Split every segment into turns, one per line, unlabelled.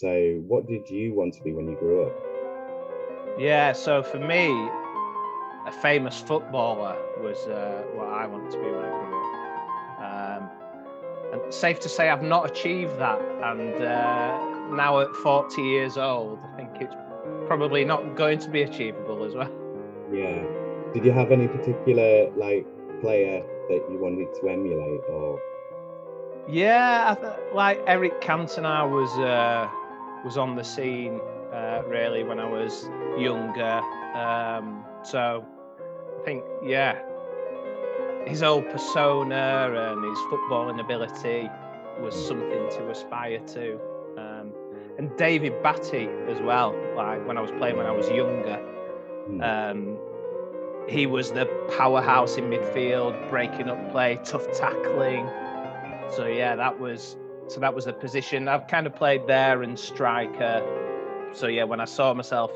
So, what did you want to be when you grew up?
Yeah, so for me, a famous footballer was uh, what I wanted to be when I grew up. Um, and safe to say, I've not achieved that. And uh, now at 40 years old, I think it's probably not going to be achievable as well.
Yeah. Did you have any particular like player that you wanted to emulate, or?
Yeah, th- like Eric Cantona was uh, was on the scene uh, really when I was younger. Um, so I think, yeah, his old persona and his footballing ability was something to aspire to. Um, and David Batty as well, like when I was playing when I was younger. Um, he was the powerhouse in midfield, breaking up play, tough tackling. So yeah, that was so that was the position. I've kind of played there and striker. So yeah, when I saw myself,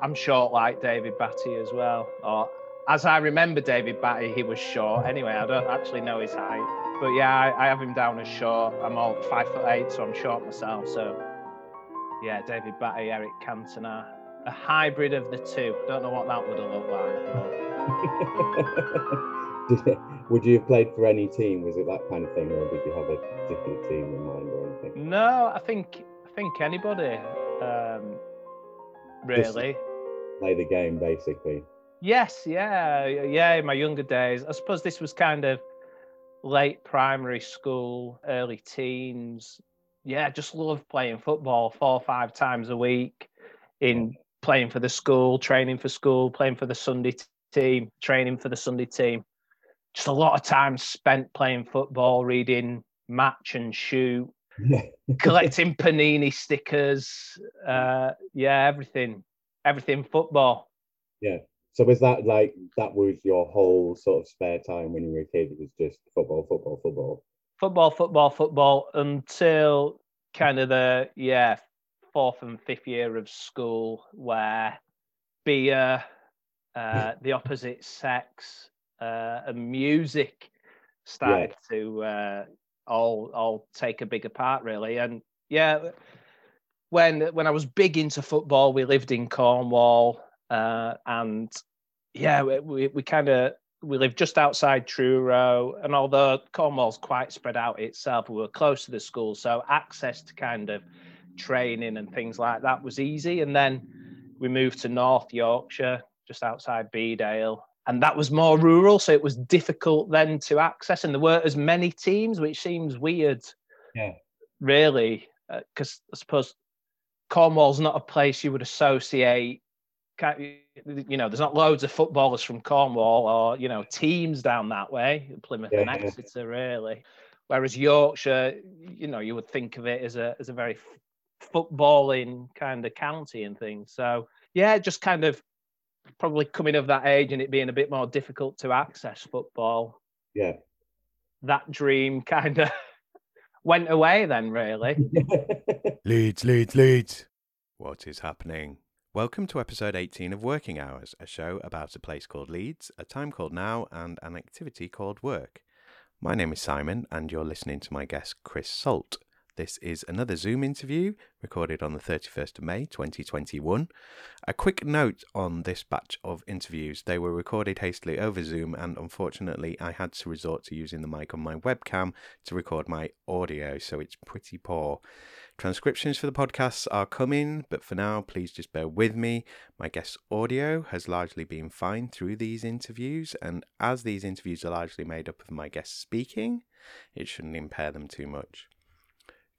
I'm short like David Batty as well. Or as I remember David Batty, he was short. Anyway, I don't actually know his height, but yeah, I, I have him down as short. I'm all five foot eight, so I'm short myself. So yeah, David Batty, Eric Cantona, a hybrid of the two. Don't know what that would have looked like.
would you have played for any team? Was it that kind of thing, or did you have a particular team in mind or anything?
No, I think I think anybody, um, really.
Play the game, basically.
Yes, yeah, yeah. In my younger days, I suppose this was kind of late primary school, early teens. Yeah, just loved playing football four or five times a week. In playing for the school, training for school, playing for the Sunday team, training for the Sunday team. Just a lot of time spent playing football, reading Match and Shoot, collecting panini stickers. Uh, yeah, everything, everything football.
Yeah. So was that like that was your whole sort of spare time when you were a kid? It was just football, football, football.
football, football, football until kind of the yeah fourth and fifth year of school, where beer, uh, the opposite sex, uh, and music started to uh, all all take a bigger part really. And yeah, when when I was big into football, we lived in Cornwall, uh, and yeah, we we, we kind of we lived just outside Truro, and although Cornwall's quite spread out itself, we were close to the school, so access to kind of training and things like that was easy. And then we moved to North Yorkshire, just outside Bedale, and that was more rural, so it was difficult then to access, and there weren't as many teams, which seems weird,
Yeah.
really, uh, because I suppose Cornwall's not a place you would associate you know, there's not loads of footballers from Cornwall or you know teams down that way, Plymouth and
Yeah, yeah.
Exeter, really. Whereas Yorkshire, you know, you would think of it as a as a very footballing kind of county and things. So yeah, just kind of probably coming of that age and it being a bit more difficult to access football.
Yeah.
That dream kind of went away then, really.
Leeds, Leeds, Leeds. What is happening? Welcome to episode 18 of Working Hours, a show about a place called Leeds, a time called now, and an activity called work. My name is Simon, and you're listening to my guest Chris Salt. This is another Zoom interview recorded on the 31st of May 2021. A quick note on this batch of interviews they were recorded hastily over Zoom, and unfortunately, I had to resort to using the mic on my webcam to record my audio, so it's pretty poor. Transcriptions for the podcasts are coming, but for now, please just bear with me. My guest's audio has largely been fine through these interviews, and as these interviews are largely made up of my guests speaking, it shouldn't impair them too much.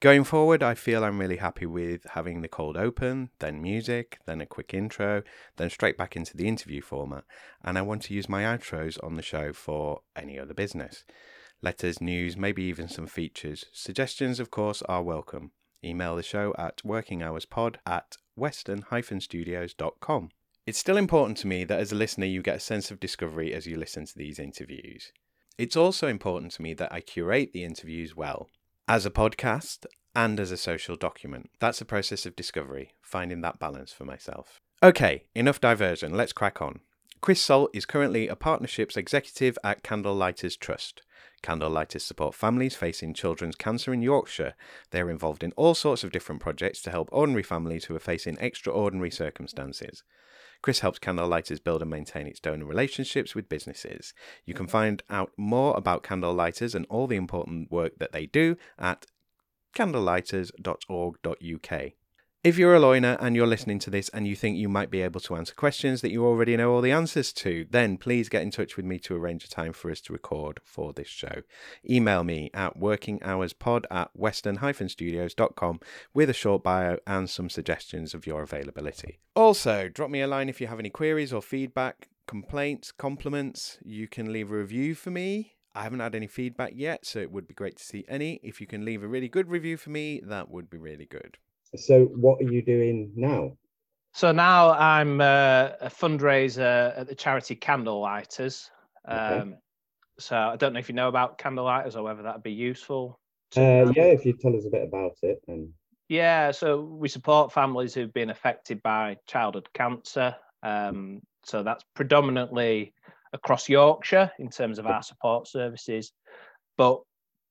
Going forward, I feel I'm really happy with having the cold open, then music, then a quick intro, then straight back into the interview format, and I want to use my outros on the show for any other business. Letters, news, maybe even some features. Suggestions, of course, are welcome. Email the show at workinghourspod at western-studios.com. It's still important to me that as a listener you get a sense of discovery as you listen to these interviews. It's also important to me that I curate the interviews well, as a podcast and as a social document. That's a process of discovery, finding that balance for myself. Okay, enough diversion, let's crack on. Chris Salt is currently a partnerships executive at Candlelighters Trust. Candlelighters support families facing children's cancer in Yorkshire. They're involved in all sorts of different projects to help ordinary families who are facing extraordinary circumstances. Chris helps Candlelighters build and maintain its donor relationships with businesses. You can find out more about Candlelighters and all the important work that they do at candlelighters.org.uk. If you're a loiner and you're listening to this and you think you might be able to answer questions that you already know all the answers to, then please get in touch with me to arrange a time for us to record for this show. Email me at workinghourspod at western-studios.com with a short bio and some suggestions of your availability. Also, drop me a line if you have any queries or feedback, complaints, compliments. You can leave a review for me I haven't had any feedback yet, so it would be great to see any. If you can leave a really good review for me, that would be really good.
So, what are you doing now?
So now I'm uh, a fundraiser at the charity Candlelighters. Um, okay. So I don't know if you know about Candlelighters or whether that'd be useful.
Uh, yeah, if you tell us a bit about it. And...
Yeah, so we support families who've been affected by childhood cancer. Um, so that's predominantly across Yorkshire in terms of our support services. But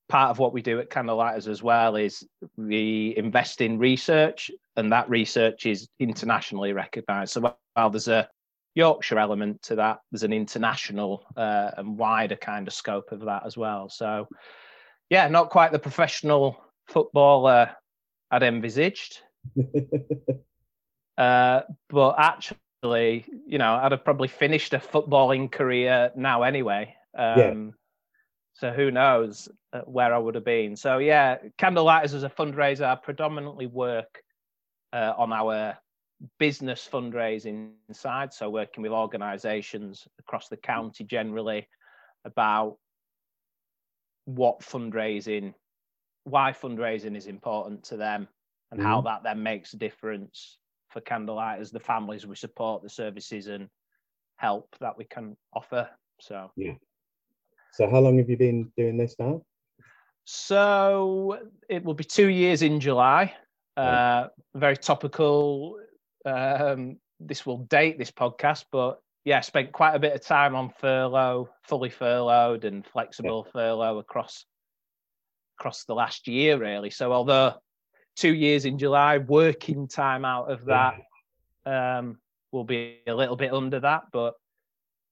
part of what we do at Candlelighters as well is we invest in research, and that research is internationally recognised. So while there's a Yorkshire element to that, there's an international uh, and wider kind of scope of that as well. So, yeah, not quite the professional footballer I'd envisaged. uh, but actually, you know, I'd have probably finished a footballing career now anyway. Um, yeah so who knows uh, where I would have been. So yeah, Candlelighters as a fundraiser, I predominantly work uh, on our business fundraising side. So working with organisations across the county generally about what fundraising, why fundraising is important to them, and mm-hmm. how that then makes a difference for Candlelighters, the families we support, the services and help that we can offer. So
yeah. So how long have you been doing this now?
So it will be two years in July. Uh, very topical. Um, this will date this podcast, but yeah, spent quite a bit of time on furlough, fully furloughed and flexible yeah. furlough across across the last year, really. So although two years in July, working time out of that um, will be a little bit under that, but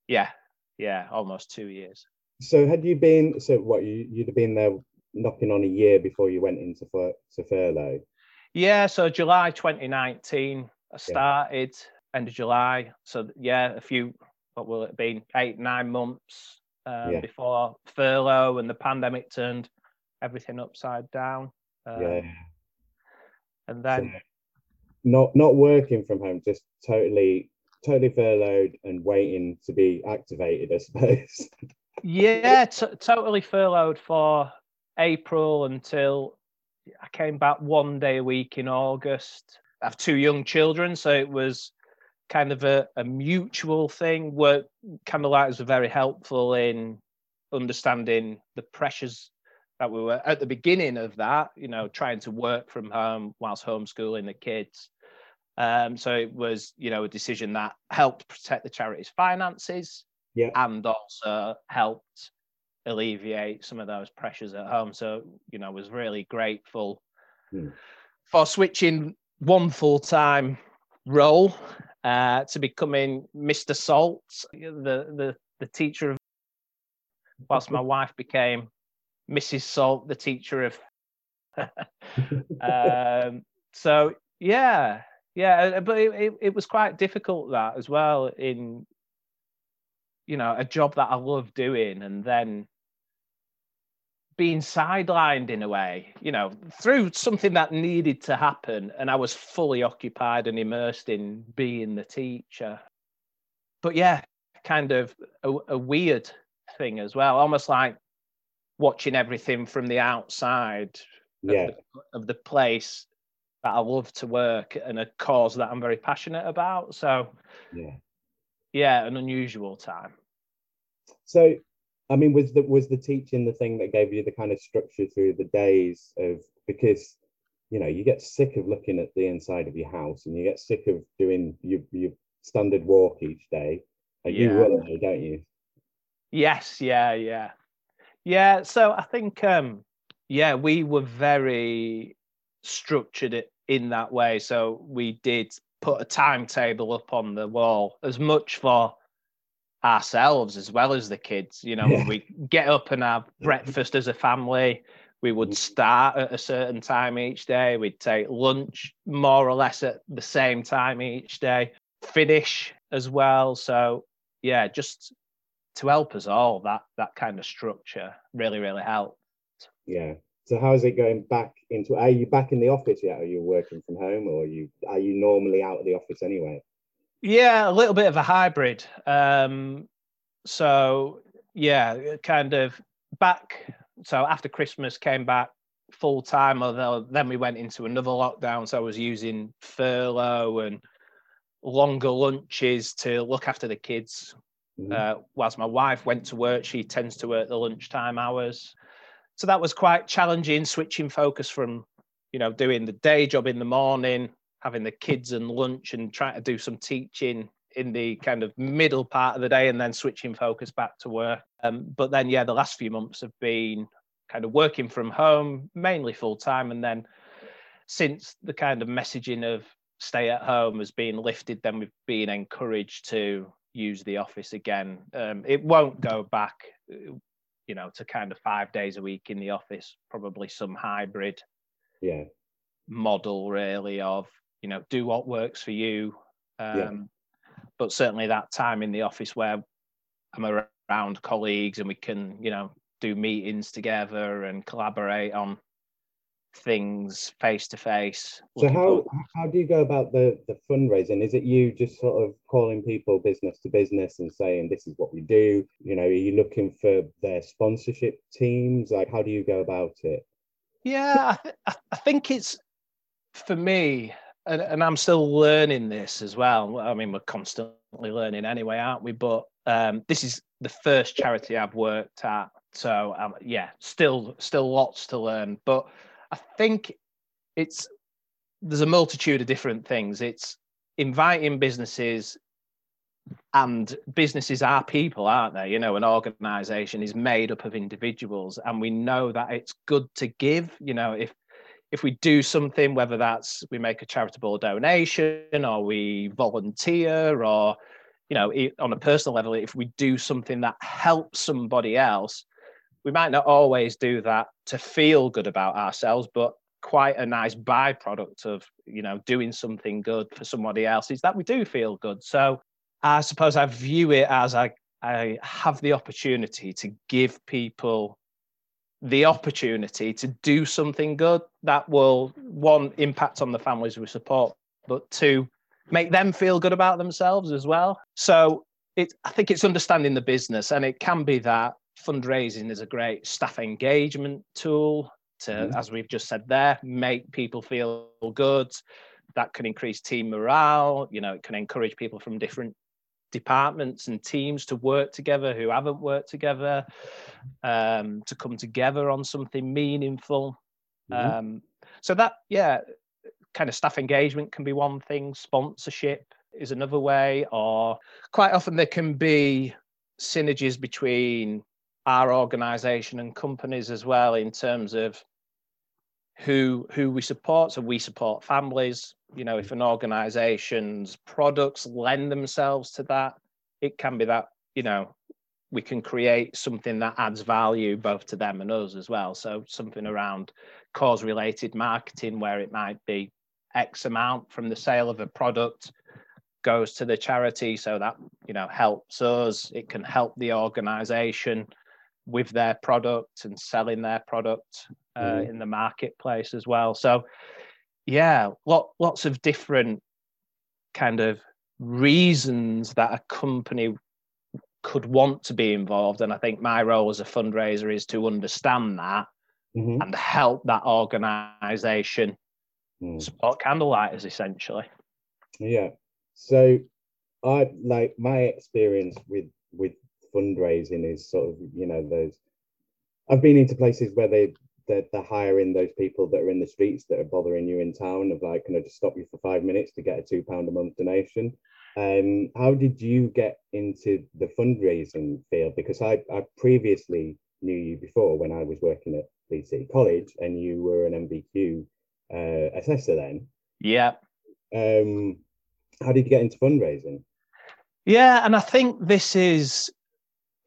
yeah, yeah, almost two years.
So had you been so what you you'd have been there knocking on a year before you went into for, to furlough?
Yeah, so July 2019 I started yeah. end of July. So yeah, a few what will it been eight nine months um, yeah. before furlough and the pandemic turned everything upside down. Um, yeah, and then so
not not working from home, just totally totally furloughed and waiting to be activated, I suppose.
yeah, t- totally furloughed for April until I came back one day a week in August. I have two young children, so it was kind of a, a mutual thing. Where candlelighters were very helpful in understanding the pressures that we were at the beginning of that. You know, trying to work from home whilst homeschooling the kids. Um, so it was, you know, a decision that helped protect the charity's finances
yeah.
and also helped alleviate some of those pressures at home. So, you know, was really grateful mm. for switching one full time role uh, to becoming Mr. Salt, the, the, the teacher of, whilst my wife became Mrs. Salt, the teacher of. um, so, yeah, yeah, but it, it, it was quite difficult that as well in you know, a job that I love doing and then being sidelined in a way, you know, through something that needed to happen. And I was fully occupied and immersed in being the teacher. But yeah, kind of a, a weird thing as well, almost like watching everything from the outside
yeah.
of, the, of the place that I love to work and a cause that I'm very passionate about. So,
yeah,
yeah, an unusual time.
So, I mean, was the was the teaching the thing that gave you the kind of structure through the days of because you know you get sick of looking at the inside of your house and you get sick of doing your your standard walk each day. Yeah. You will, don't you?
Yes, yeah, yeah, Yeah, so I think um yeah, we were very structured it in that way. So we did put a timetable up on the wall as much for ourselves as well as the kids. You know, yeah. we get up and have breakfast as a family. We would mm-hmm. start at a certain time each day. We'd take lunch more or less at the same time each day, finish as well. So yeah, just to help us all, that that kind of structure really, really helped.
Yeah. So how is it going back into are you back in the office yet? Are you working from home or are you are you normally out of the office anyway?
Yeah, a little bit of a hybrid. Um so yeah, kind of back so after Christmas came back full time, although then we went into another lockdown. So I was using furlough and longer lunches to look after the kids. Mm-hmm. Uh, whilst my wife went to work, she tends to work the lunchtime hours. So that was quite challenging, switching focus from, you know, doing the day job in the morning, having the kids and lunch and trying to do some teaching in the kind of middle part of the day and then switching focus back to work. Um, but then, yeah, the last few months have been kind of working from home, mainly full time. And then since the kind of messaging of stay at home has been lifted, then we've been encouraged to use the office again. Um, it won't go back, you know, to kind of five days a week in the office, probably some hybrid
yeah.
model, really, of, you know, do what works for you. Um, yeah but certainly that time in the office where I'm around colleagues and we can, you know, do meetings together and collaborate on things face to face.
So how how do you go about the the fundraising? Is it you just sort of calling people business to business and saying this is what we do? You know, are you looking for their sponsorship teams? Like, how do you go about it?
Yeah, I, I think it's for me and, and I'm still learning this as well. I mean, we're constantly learning anyway, aren't we? But um, this is the first charity I've worked at, so um, yeah, still still lots to learn. But I think it's there's a multitude of different things. It's inviting businesses and businesses are people aren't they you know an organization is made up of individuals and we know that it's good to give you know if if we do something, whether that's we make a charitable donation or we volunteer or, you know, on a personal level, if we do something that helps somebody else, we might not always do that to feel good about ourselves, but quite a nice byproduct of, you know, doing something good for somebody else is that we do feel good. So I suppose I view it as I, I have the opportunity to give people the opportunity to do something good that will one impact on the families we support but two make them feel good about themselves as well so it i think it's understanding the business and it can be that fundraising is a great staff engagement tool to mm-hmm. as we've just said there make people feel good that can increase team morale you know it can encourage people from different departments and teams to work together who haven't worked together, um, to come together on something meaningful. Mm-hmm. Um, so that, yeah, kind of staff engagement can be one thing, sponsorship is another way, or quite often there can be synergies between our organization and companies as well in terms of who who we support. So we support families you know if an organization's products lend themselves to that it can be that you know we can create something that adds value both to them and us as well. So something around cause related marketing where it might be x amount from the sale of a product goes to the charity. So that you know helps us. It can help the organization with their product and selling their product uh, mm. in the marketplace as well. So, yeah, lot, lots of different kind of reasons that a company could want to be involved. And I think my role as a fundraiser is to understand that mm-hmm. and help that organization mm. support candlelighters essentially.
Yeah. So I like my experience with with fundraising is sort of you know those i've been into places where they they're, they're, hiring those people that are in the streets that are bothering you in town of like can i just stop you for five minutes to get a two pound a month donation um how did you get into the fundraising field because i i previously knew you before when I was working at Leeds City College, and you were an NVQ uh, assessor then.
Yeah.
Um, how did you get into fundraising?
Yeah, and I think this is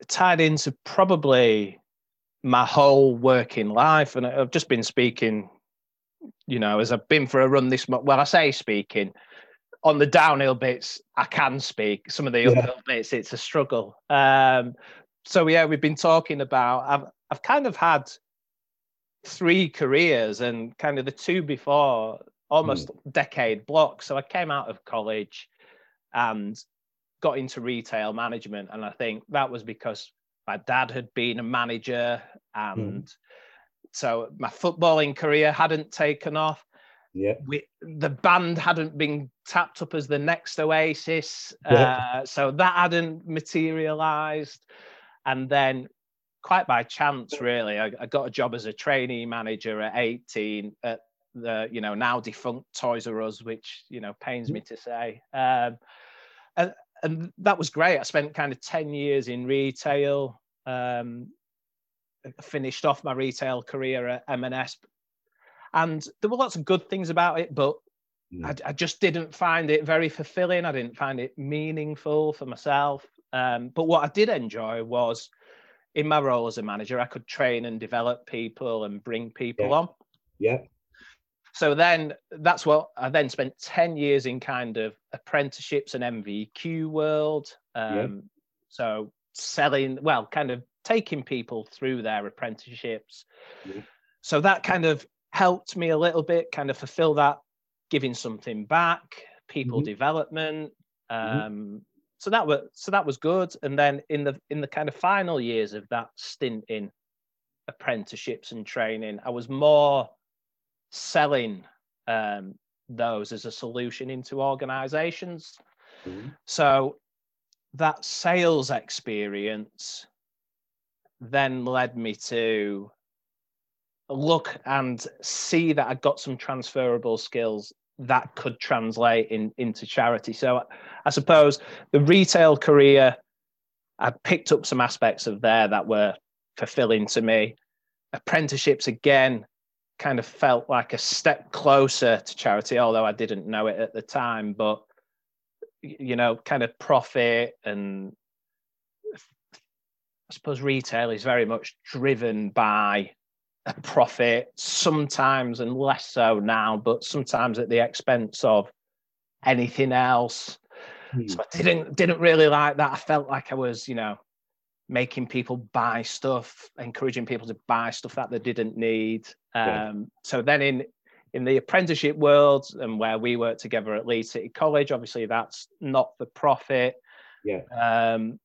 tied into probably my whole working life, and I've just been speaking. You know, as I've been for a run this month. Well, I say speaking on the downhill bits, I can speak. Some of the uphill bits, it's a struggle. Um, so yeah, we've been talking about. I've I've kind of had three careers, and kind of the two before almost mm. decade block. So I came out of college and got into retail management, and I think that was because my dad had been a manager, and mm. so my footballing career hadn't taken off.
Yeah,
we, the band hadn't been tapped up as the next Oasis, yeah. uh, so that hadn't materialised, and then quite by chance, really, I, I, got a job as a trainee manager at 18 at the you know now defunct Toys R Us, which you know pains me to say. Um, and, and that was great. I spent kind of 10 years in retail. Um, finished off my retail career at M&S, and there were lots of good things about it, but mm. I, I, just didn't find it very fulfilling. I didn't find it meaningful for myself. Um, but what I did enjoy was in my role as a manager, I could train and develop people and bring people
yeah.
on.
Yeah.
So then that's what I then spent 10 years in kind of apprenticeships and NVQ world. Um, yeah. So selling, well, kind of taking people through their apprenticeships. Yeah. So that kind of helped me a little bit, kind of fulfill that, giving something back, people mm-hmm. development. Mm-hmm. Um, mm-hmm. So that was so that was good. And then in the in the kind of final years of that stint in apprenticeships and training, I was more selling um, those as a solution into organizations. Mm-hmm. So that sales experience then led me to look and see that I got some transferable skills that could translate in, into charity. So I suppose the retail career, I picked up some aspects of there that were fulfilling to me. Apprenticeships, again, kind of felt like a step closer to charity, although I didn't know it at the time. But you know, kind of profit and I suppose retail is very much driven by a profit, sometimes and less so now, but sometimes at the expense of anything else. Mm. So I didn't didn't really like that. I felt like I was, you know, making people buy stuff, encouraging people to buy stuff that they didn't need. Um. So then in in the apprenticeship world and where we work together at Leeds City College, obviously that's not for profit.
Yeah.
Um,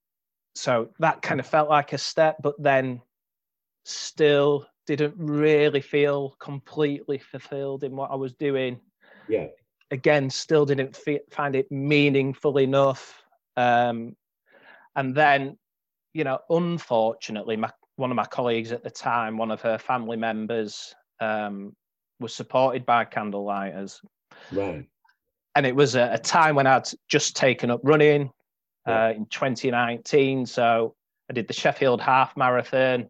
so that kind of felt like a step, but then still didn't really feel completely fulfilled in what I was doing.
Yeah.
Again, still didn't find it meaningful enough. Um, and then you know, unfortunately, my, one of my colleagues at the time, one of her family members, um, was supported by candlelighters.
Right.
And it was a, a time when I'd just taken up running yeah. uh, in 2019. So I did the Sheffield Half Marathon,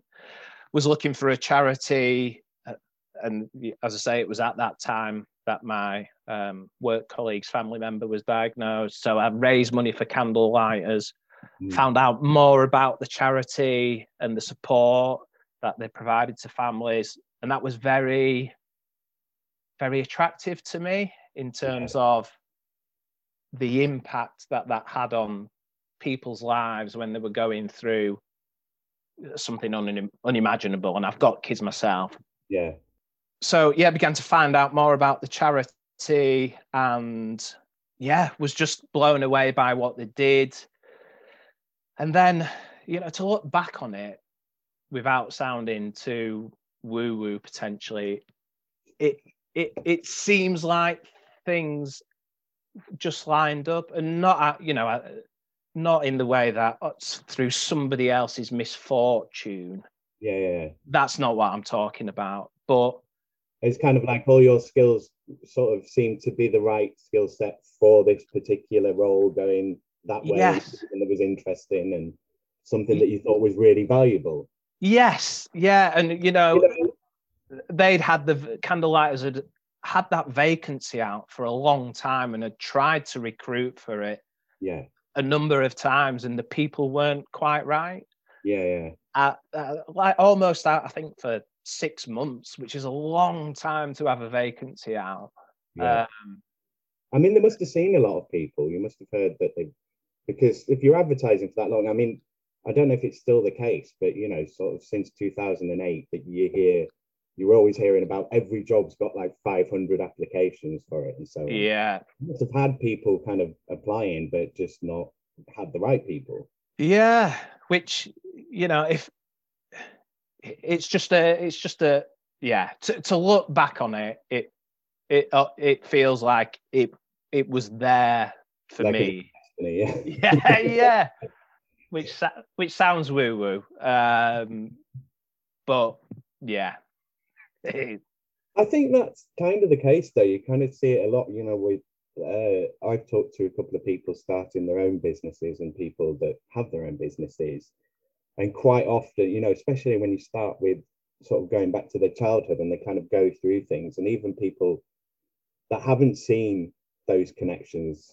was looking for a charity. Uh, and as I say, it was at that time that my um, work colleague's family member was diagnosed. So I raised money for candlelighters mm. found out more about the charity and the support that they provided to families. And that was very, very attractive to me in terms yeah. of the impact that that had on people's lives when they were going through something un- unimaginable. And I've got kids myself.
Yeah.
So, yeah, I began to find out more about the charity and yeah, was just blown away by what they did. And then, you know, to look back on it without sounding too woo woo potentially, it it it seems like things just lined up and not you know not in the way that uh, through somebody else's misfortune.
Yeah, yeah, yeah,
that's not what i'm talking about but
it's kind of like all your skills sort of seem to be the right skill set for this particular role going that way
yes.
and that was interesting and something that you thought was really valuable
Yes, yeah, and you know,
You know,
they'd had the candlelighters had had that vacancy out for a long time and had tried to recruit for it
yeah,
a number of times, and the people weren't quite right.
yeah, yeah.
At, uh, like almost out, I think for six months, which is a long time to have a vacancy out.
yeah.
Um,
I mean, they must have seen a lot of people. You must have heard that they, because if you're advertising for that long, I mean, I don't know if it's still the case, but you know, sort of since 2008, that you hear, you're always hearing about every job's got like 500 applications for it, and so
yeah,
You must have had people kind of applying, but just not had the right people.
Yeah, which you know, if it's just a, it's just a, yeah. To, to look back on it, it it uh, it feels like it it was there for
Like
me.
Yeah,
Yeah, yeah. Which which sounds woo woo, um, but yeah,
I think that's kind of the case, though. You kind of see it a lot, you know, with uh, I've talked to a couple of people starting their own businesses and people that have their own businesses. And quite often, you know, especially when you start with sort of going back to their childhood and they kind of go through things, and even people that haven't seen those connections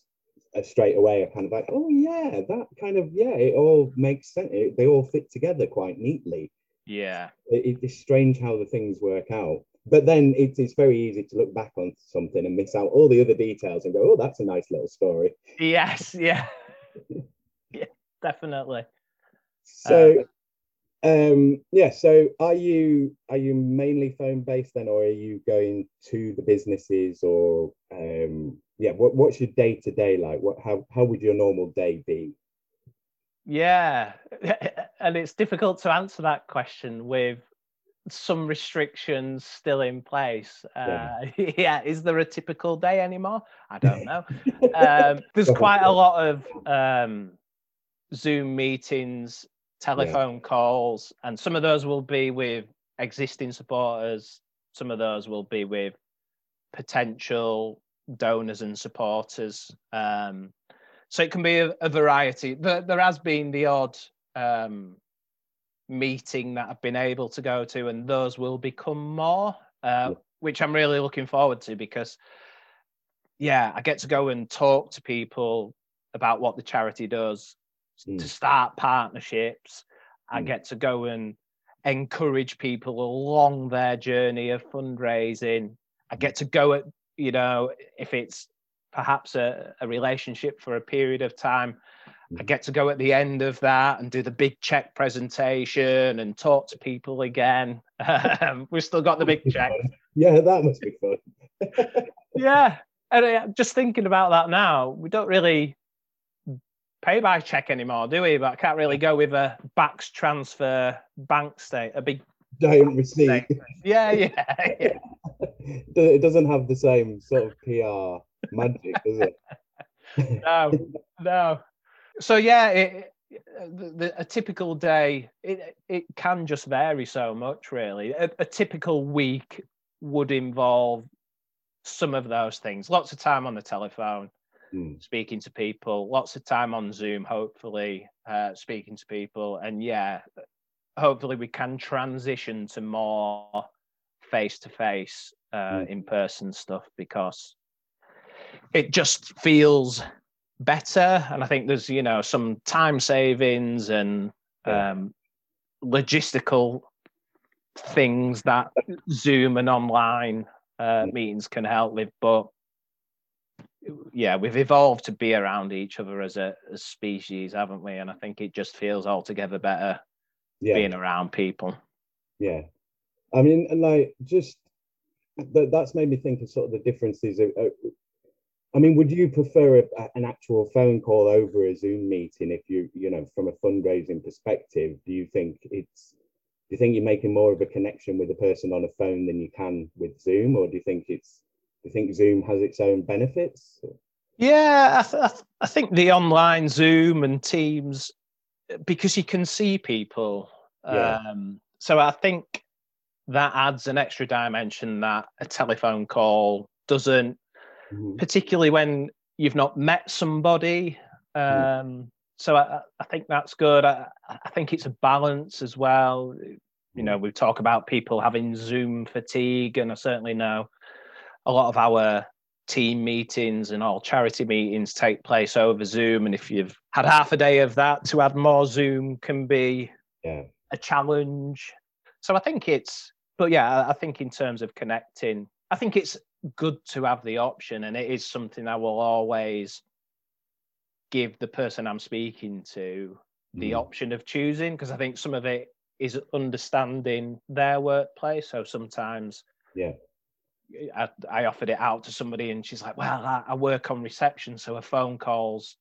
straight away are kind of like, oh, yeah, that kind of, yeah, it all makes sense. It, they all fit together quite neatly
yeah,
it, it's strange how the things work out. But then it's it's very easy to look back on something and miss out all the other details and go, oh, that's a nice little story.
yes, yeah, yeah, definitely.
So, um, yeah. So, are you are you mainly phone based then, or are you going to the businesses, or um, yeah? What what's your day to day like? What how how would your normal day be?
Yeah, and it's difficult to answer that question with some restrictions still in place.
Yeah.
Uh, yeah, is there a typical day anymore? I don't know. um, there's quite a lot of um, Zoom meetings, telephone calls, and some of those will be with existing supporters. Some of those will be with potential donors and supporters. Um, so it can be a, a variety. There, there has been the odd um, meeting that I've been able to go to, and those will become more, uh, which I'm really looking forward to because, yeah, I get to go and talk to people about what the charity does
Mm.
to start partnerships. I
Mm.
get to go and encourage people along their journey of fundraising. I get to go at, you know, if it's perhaps a, a relationship for a period of time, I
Mm.
get to go at the end of that and do the big check presentation and talk to people again. Um, We've still got the big check.
Yeah, that must be fun.
Yeah. And uh, just thinking about that now, we don't really pay by check anymore, do we? But I can't really go with a BACS transfer bank state, a big
Don't receive.
Yeah, yeah, yeah.
it doesn't have the same sort of PR magic, does it?
no, no. So yeah, it, the, the, a typical day it it can just vary so much. Really, a, a typical week would involve some of those things. Lots of time on the telephone,
Hmm.
speaking to people. Lots of time on Zoom, hopefully, uh, speaking to people. And yeah, hopefully we can transition to more face to face,
Mm.
in person stuff because it just feels better and i think there's you know some time savings and
Yeah.
um logistical things that zoom and online uh,
Mm.
meetings can help with but yeah we've evolved to be around each other as a as species haven't we and i think it just feels altogether better
Yeah,
being around people
yeah. I mean, and like just that that's made me think of sort of the differences I mean, would you prefer a, a- an actual phone call over a Zoom meeting if you, you know, from a fundraising perspective? Do you think it's, do you think you're making more of a connection with a person on a phone than you can with Zoom, or do you think it's, do you think Zoom has its own benefits?
Yeah, I, th- I, th- I think the online Zoom and Teams, because you can see people.
Yeah.
Um, so I think that adds an extra dimension that a telephone call doesn't,
Mhm.
particularly when you've not met somebody.
Mm.
Um, so I, I think that's good. I, I think it's a balance as well. You know, we talk about people having Zoom fatigue, and I certainly know a lot of our team meetings and all charity meetings take place over Zoom. And if you've had half a day of that, to add more Zoom can be
yeah.
a challenge. So I think it's, but yeah, I think in terms of connecting, I think it's good to have the option, and it is something I will always give the person I'm speaking to the mm. option of choosing because I think some of it is understanding their workplace. So sometimes,
yeah,
I, I offered it out to somebody and she's like, "Well, I, I work on reception, so a phone call's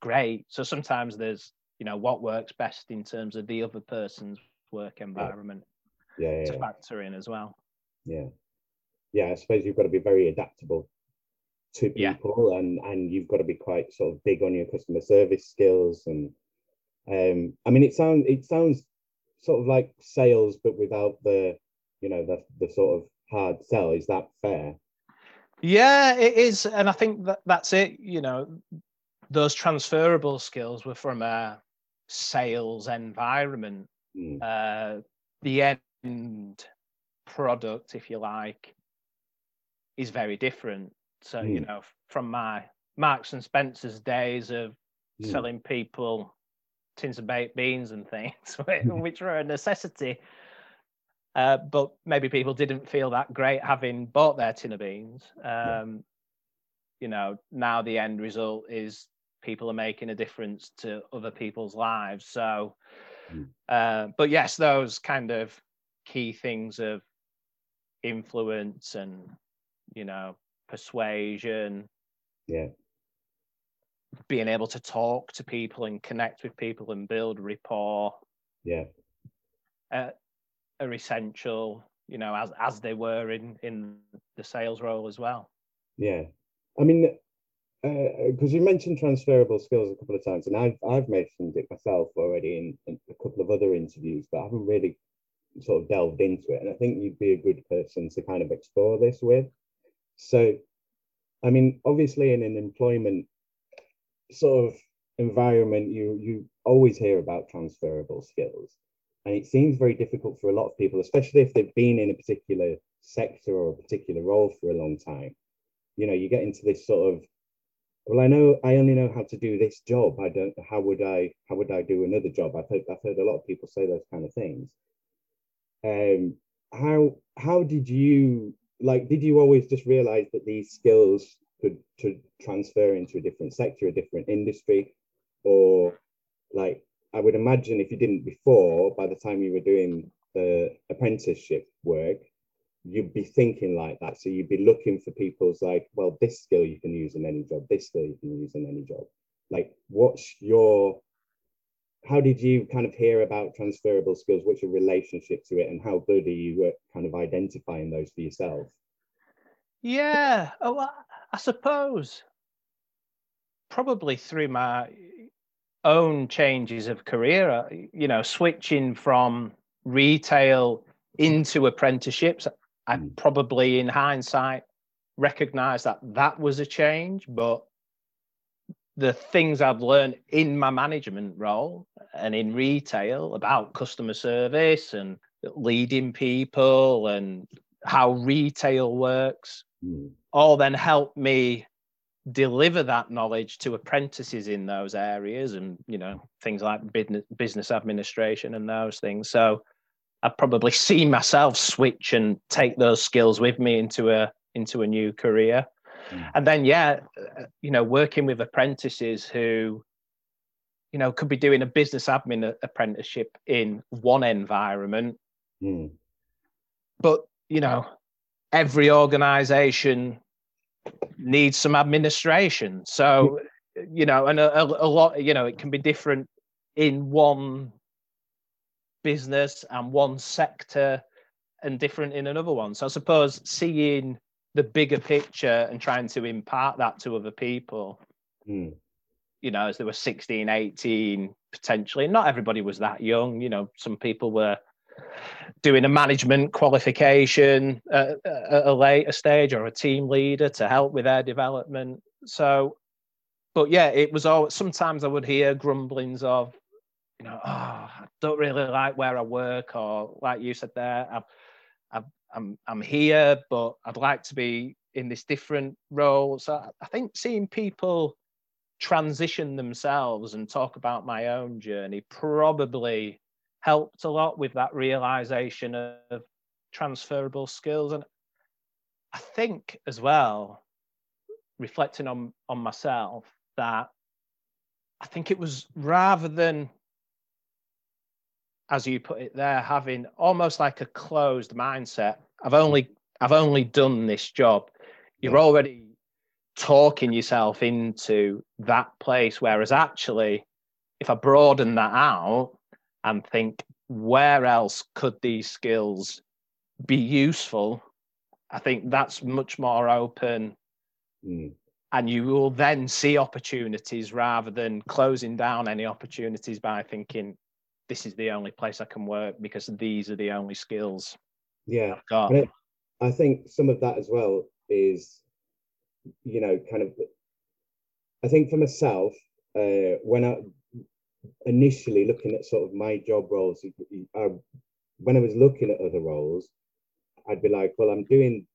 great." So sometimes there's, you know, what works best in terms of the other person's work environment
yeah. Yeah, yeah,
to factor in as well.
Yeah, yeah. I suppose you've got to be very adaptable to people, yeah. and and you've got to be quite sort of big on your customer service skills and. Um, I mean, it sounds it sounds sort of like sales, but without the, you know, the the sort of hard sell. Is that fair?
Yeah, it is, and I think that that's it. You know, those transferable skills were from a sales environment. Mm. Uh, the end product, if you like, is very different. So mm. you know, from my Marks and Spencer's days of mm. selling people tins of baked beans and things, which were a necessity. Uh, but maybe people didn't feel that great having bought their tin of beans. Um, yeah. You know, now the end result is people are making a difference to other people's lives. So, mm. uh, but yes, those kind of key things of influence and, you know, persuasion.
Yeah
being able to talk to people and connect with people and build rapport
yeah
uh, are essential you know as as they were in in the sales role as well.
Yeah. I mean because uh, you mentioned transferable skills a couple of times and i've i've mentioned it myself already in, in a couple of other interviews but i haven't really sort of delved into it and i think you'd be a good person to kind of explore this with. So i mean obviously in an employment sort of environment, you you always hear about transferable skills, and it seems very difficult for a lot of people, especially if they've been in a particular sector or a particular role for a long time. You know, you get into this sort of well, I know I only know how to do this job. I don't. How would I? How would I do another job? I've heard. I've heard a lot of people say those kind of things. Um, how how did you like? Did you always just realize that these skills could to transfer into a different sector, a different industry, or like I would imagine if you didn't before, by the time you were doing the apprenticeship work, you'd be thinking like that. So you'd be looking for people's like, well, this skill you can use in any job, this skill you can use in any job. Like, what's your how did you kind of hear about transferable skills? What's your relationship to it, and how good are you at kind of identifying those for yourself?
Yeah, oh, I suppose probably through my own changes of career, uh, you know, switching from retail into apprenticeships, I hmm. probably in hindsight recognize that that was a change, but the things I've learned in my management role and in retail about customer service and leading people and how retail works mm all then help me deliver that knowledge to apprentices in those areas and you know things like business administration and those things so i probably see myself switch and take those skills with me into a into a new career mm. and then yeah you know working with apprentices who you know could be doing a business admin apprenticeship in one environment mm. but you know every organization needs some administration. So, you know, and a, a, lot, you know, it can be different in one business and one sector and different in another one. So I suppose seeing the bigger picture and trying to impart that to other people, mm. you know, as they were 16, 18, potentially, not everybody was that young, you know, some people were doing a management qualification at, at a later stage or a team leader to help with their development. So but yeah, it was all. Sometimes I would hear grumblings of, you know, oh, I don't really like where I work, or like you said there, I've, I've, I'm I'm here, but I'd like to be in this different role. So I think seeing people transition themselves and talk about my own journey probably helped a lot with that realization of transferable skills. And i think as well reflecting on on myself that i think it was rather than as you put it there having almost like a closed mindset i've only i've only done this job you're already talking yourself into that place. Whereas actually if i broaden that out and think where else could these skills be useful i think that's much more open
Mm.
and you will then see opportunities rather than closing down any opportunities by thinking this is the only place i can work because these are the only skills
Yeah.
i've got
it, I think some of that as well is, you know, kind of. I think for myself, uh, when I initially looking at sort of my job roles, I, when I was looking at other roles, I'd be like, well, I'm doing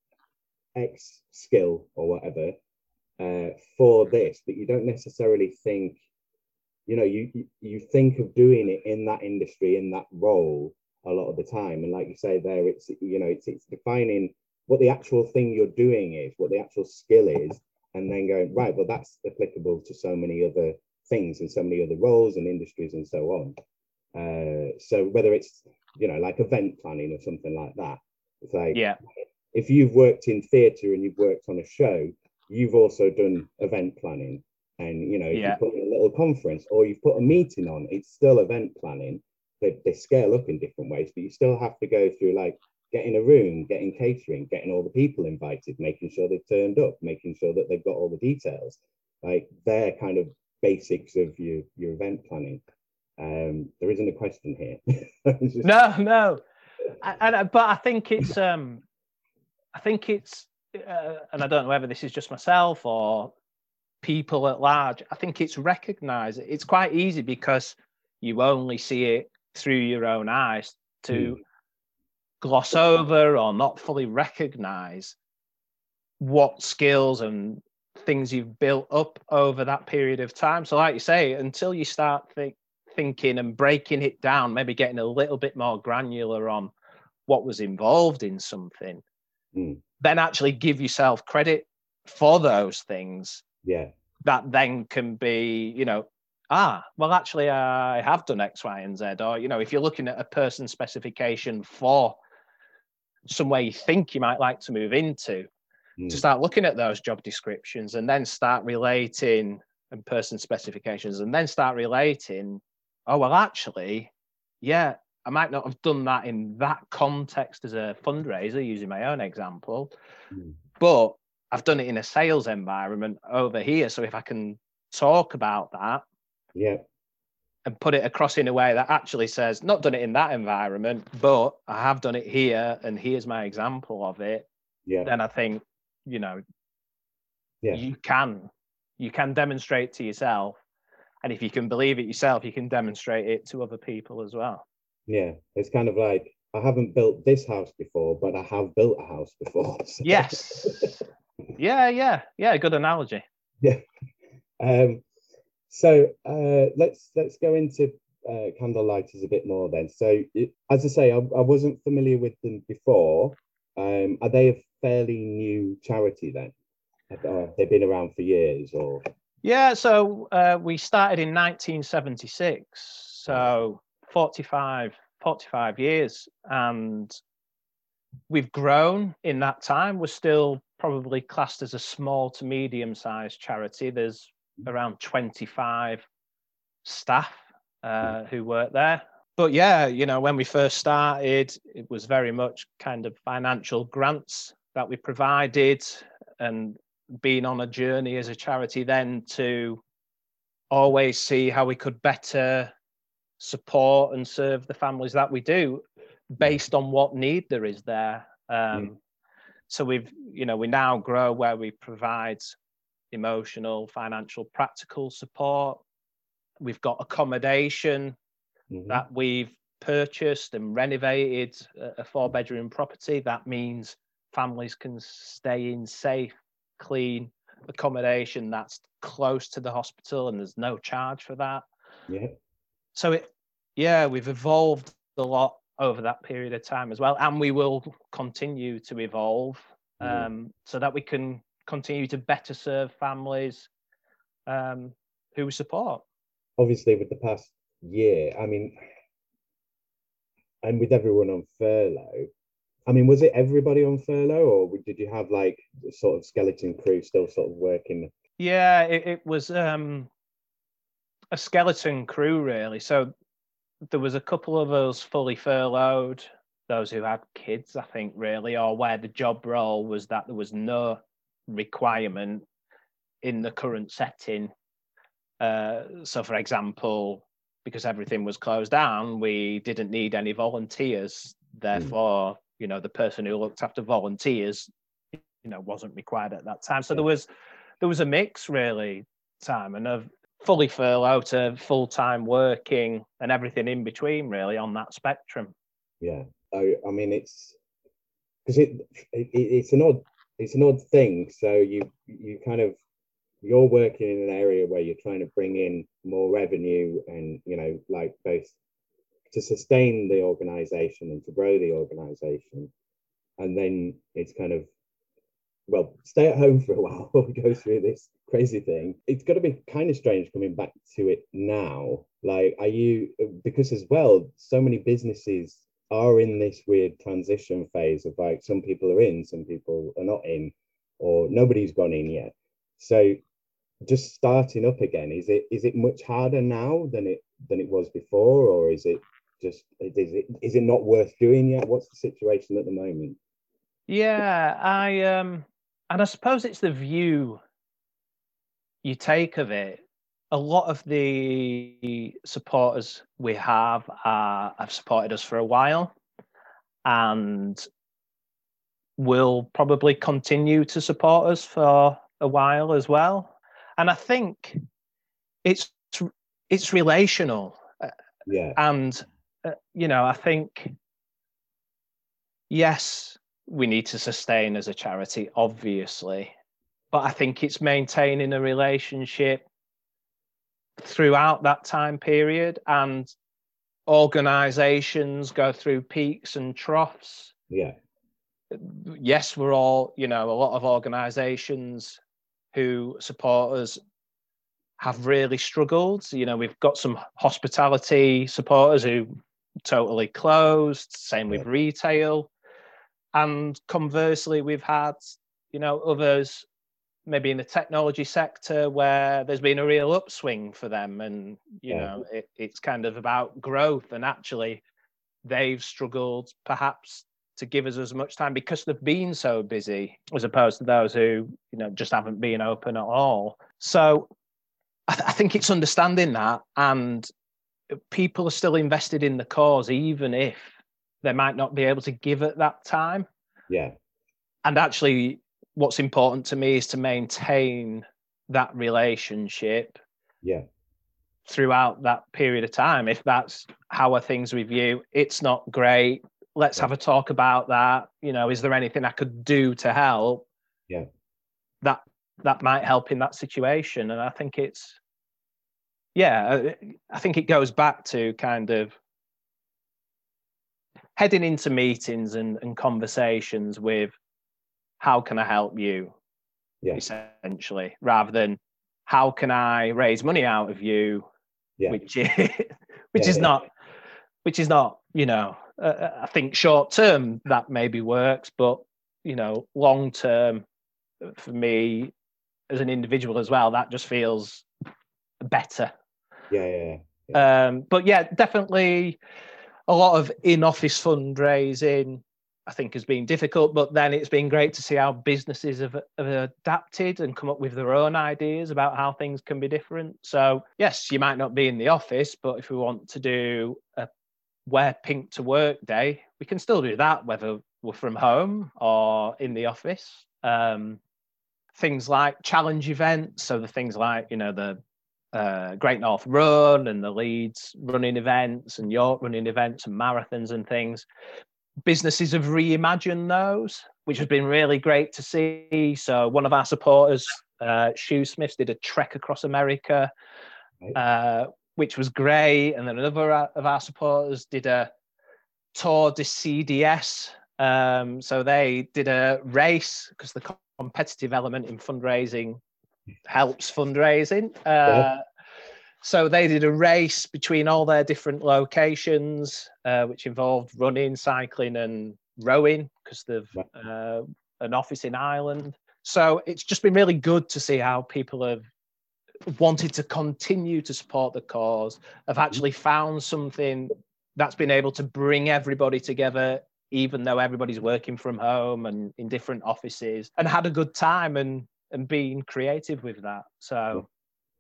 X skill or whatever uh, for this, but you don't necessarily think, you know, you you- think of doing it in that industry in that role a lot of the time, and like you say there, it's you know, it's it's defining what the actual thing you're doing is, what the actual skill is, and then going right, well, that's applicable to so many other things and so many other roles and industries and so on. Uh, so whether it's you know like event planning or something like that, it's like
yeah
if you've worked in theatre and you've worked on a show, you've also done event planning. And you know, if
Yeah.
you put in a little conference or you've put a meeting on, it's still event planning. They, they scale up in different ways, but you still have to go through like getting a room, getting catering, getting all the people invited, making sure they've turned up, making sure that they've got all the details. Like they're kind of basics of your your event planning. Um, there isn't a question here. Just-
no no I, I, but i think it's um i think it's uh, and i don't know whether this is just myself or people at large i think it's recognized it's quite easy because you only see it through your own eyes to gloss over or not fully recognize what skills and things you've built up over that period of time so like you say until you start think, thinking and breaking it down maybe getting a little bit more granular on what was involved in something
Mm.
then actually give yourself credit for those things
yeah,
that then can be you know ah well actually i have done x y and z or you know if you're looking at a person specification for somewhere you think you might like to move into
Mm.
to start looking at those job descriptions and then start relating and person specifications and then start relating oh well actually yeah i might not have done that in that context as a fundraiser using my own example
Mm.
but i've done it in a sales environment over here so if i can talk about that
yeah,
and put it across in a way that actually says not done it in that environment but i have done it here and here's my example of it
yeah,
then I think, you know,
Yeah.
you can you can demonstrate to yourself. And if you can believe it yourself, you can demonstrate it to other people as well.
yeah. It's kind of like I haven't built this house before, but I have built a house before. so-
Yes. Yeah, yeah, yeah. Good analogy. Yeah.
Um, so uh, let's let's go into uh, candlelighters a bit more then. So it, as I say, I, I wasn't familiar with them before. Um, are they a fairly new charity then? Uh, they've been around for years, or
Yeah, so uh, we started in 1976, so 45, 45 years, and we've grown in that time. We're still probably classed as a small to medium sized charity. There's around 25 staff uh, who work there. But yeah, you know, when we first started, it was very much kind of financial grants that we provided and being on a journey as a charity then to always see how we could better support and serve the families that we do based on what need there is there um, so we've you know we now grow where we provide emotional, financial, practical support. We've got accommodation
Mhm.
that we've purchased and renovated a- a four bedroom property. That means families can stay in safe, clean accommodation that's close to the hospital and there's no charge for that.
Yeah.
So it yeah, we've evolved a lot over that period of time as well. And we will continue to evolve
Mhm.
um, so that we can continue to better serve families um, who we support.
Obviously, with the past year, I mean, and with everyone on furlough, I mean, was it everybody on furlough, or did you have like sort of skeleton crew still sort of working?
Yeah, it, it was um, a skeleton crew, really. So there was a couple of us fully furloughed, those who had kids, I think, really, or where the job role was that there was no requirement in the current setting. Uh, so, for example, because everything was closed down, we didn't need any volunteers. Therefore, you know, the person who looked after volunteers, you know, wasn't required at that time. So
Yeah.
there was there was a mix really, time and of fully furloughed uh, to full time working and everything in between, really, on that spectrum.
Yeah, I, I mean, it's because it, it it's an odd it's an odd thing. So you you kind of you're working in an area where you're trying to bring in more revenue and you know like both to sustain the organization and to grow the organization. And then it's kind of well stay at home for a while while we go through this crazy thing. It's got to be kind of strange coming back to it now. Like are you because as well so many businesses are in this weird transition phase of like some people are in some people are not in or nobody's gone in yet. So just starting up again is it is it much harder now than it than it was before or is it just is it is it not worth doing yet what's the situation at the moment
Yeah, I um and I suppose it's the view you take of it. A lot of the supporters we have are have supported us for a while and will probably continue to support us for a while as well. And I think it's it's relational
yeah
and uh, you know i think yes we need to sustain as a charity obviously but i think it's maintaining a relationship throughout that time period and organizations go through peaks and troughs
yeah
yes we're all you know a lot of organizations who support us have really struggled. You know, we've got some hospitality supporters who totally closed, same with
Yeah.
retail. And conversely, we've had, you know, others maybe in the technology sector where there's been a real upswing for them. And, you
Yeah.
know, it, it's kind of about growth. And actually, they've struggled perhaps to give us as much time because they've been so busy as opposed to those who, you know, just haven't been open at all. So, I, th- I think it's understanding that and people are still invested in the cause even if they might not be able to give at that time.
Yeah.
And actually what's important to me is to maintain that relationship
yeah.
throughout that period of time. If that's how are things with you it's not great. Let's
Yeah.
have a talk about that. You know is there anything i could do to help?
Yeah.
that that might help in that situation. And i think it's yeah uh, i think it goes back to kind of heading into meetings and, and conversations with how can i help you
Yeah.
essentially rather than how can i raise money out of you
Yeah.
which is which
Yeah,
is not which is not you know uh, i think short term that maybe works but you know long term for me as an individual as well that just feels better
yeah yeah
um, but yeah, definitely a lot of in-office fundraising. I think has been difficult, but then it's been great to see how businesses have, have adapted and come up with their own ideas about how things can be different. So yes, you might not be in the office, but if we want to do a wear pink to work day, we can still do that, whether we're from home or in the office. Um, things like challenge events. So the things like, you know, the uh, Great North Run and the Leeds running events and York running events and marathons and things. Businesses have reimagined those, which has been really great to see. So one of our supporters, uh, Shoosmiths, did a trek across America, uh, which was great. And then another of our supporters did a Tour de CDS. Um, so they did a race because the competitive element in fundraising helps fundraising. Uh, yeah. So they did a race between all their different locations, uh, which involved running, cycling, and rowing because they've uh, an office in Ireland. So it's just been really good to see how people have wanted to continue to support the cause, have actually found something that's been able to bring everybody together even though everybody's working from home and in different offices and had a good time and and being creative with that. So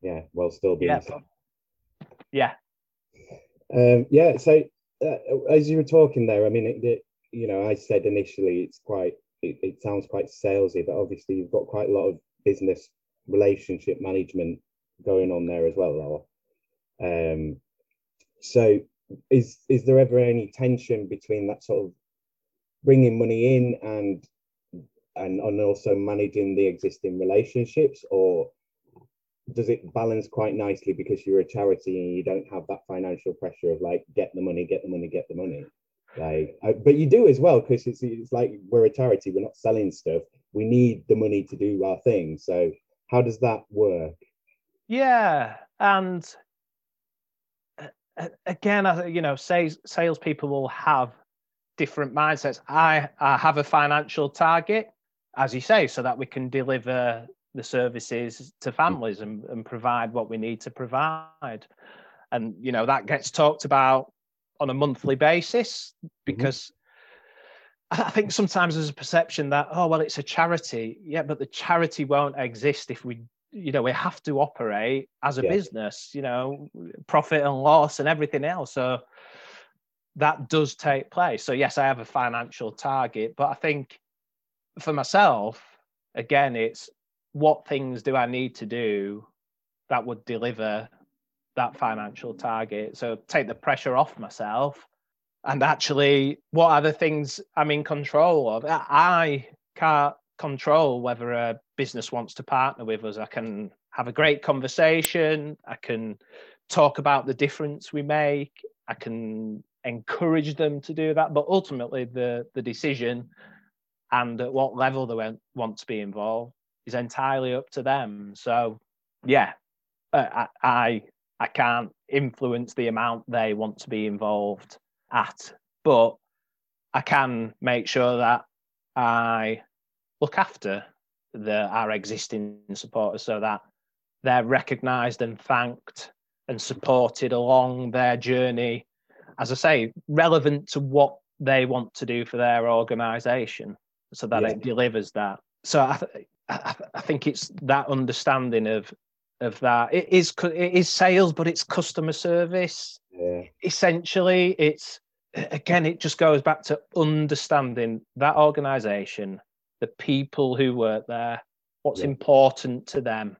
yeah well still being
yeah. yeah.
Um, yeah so uh, as you were talking there i mean it, it, you know i said initially it's quite it, it sounds quite salesy but obviously you've got quite a lot of business relationship management going on there as well Laura. um so is is there ever any tension between that sort of bringing money in and and and also managing the existing relationships or does it balance quite nicely because you're a charity and you don't have that financial pressure of like get the money get the money get the money? Like I, but you do as well because it's, it's like we're a charity we're not selling stuff. We need the money to do our thing. So how does that work?
Yeah and again you know sales salespeople will have different mindsets. I, I have a financial target, as you say, so that we can deliver the services to families and, and provide what we need to provide. And, you know, that gets talked about on a monthly basis mm-hmm. because mm-hmm. I think sometimes there's a perception that, oh, well, it's a charity. Yeah, but the charity won't exist if we you know we have to operate as a yeah. business you know profit and loss and everything else so that does take place. So yes, I have a financial target, but I think for myself, again, it's what things do I need to do that would deliver that financial target. So take the pressure off myself and actually what are the things I'm in control of? I can't control whether a business wants to partner with us. I can have a great conversation. I can talk about the difference we make. I can encourage them to do that, but ultimately the the decision and at what level they want, to be involved is entirely up to them. So, yeah, I, I I can't influence the amount they want to be involved at, but I can make sure that I look after the our existing supporters so that they're recognised and thanked and supported along their journey as I say, relevant to what they want to do for their organization so that yeah. it delivers that. So I, th- I, I think it's that understanding of of that. It is it is sales, but it's customer service.
Yeah.
Essentially, it's again, it just goes back to understanding that organization, the people who work there, what's yeah. important to them,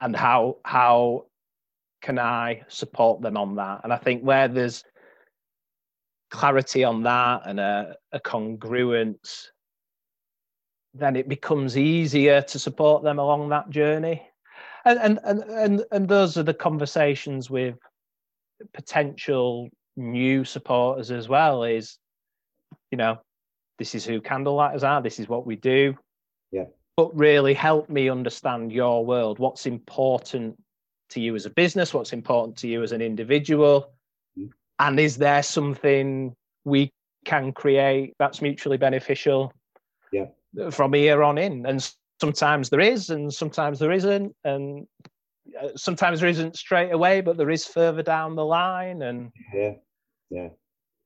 and how how can I support them on that? And I think where there's clarity on that and a, a congruence, then it becomes easier to support them along that journey. And, and and and and those are the conversations with potential new supporters as well. Is you know, this is who candlelighters are. This is what we do.
Yeah.
But really help me understand your world. What's important to you as a business, what's important to you as an individual. And is there something we can create that's mutually beneficial
yeah.
from here on in? And sometimes there is, and sometimes there isn't, and uh, sometimes there isn't straight away, but there is further down the line. And
yeah, yeah.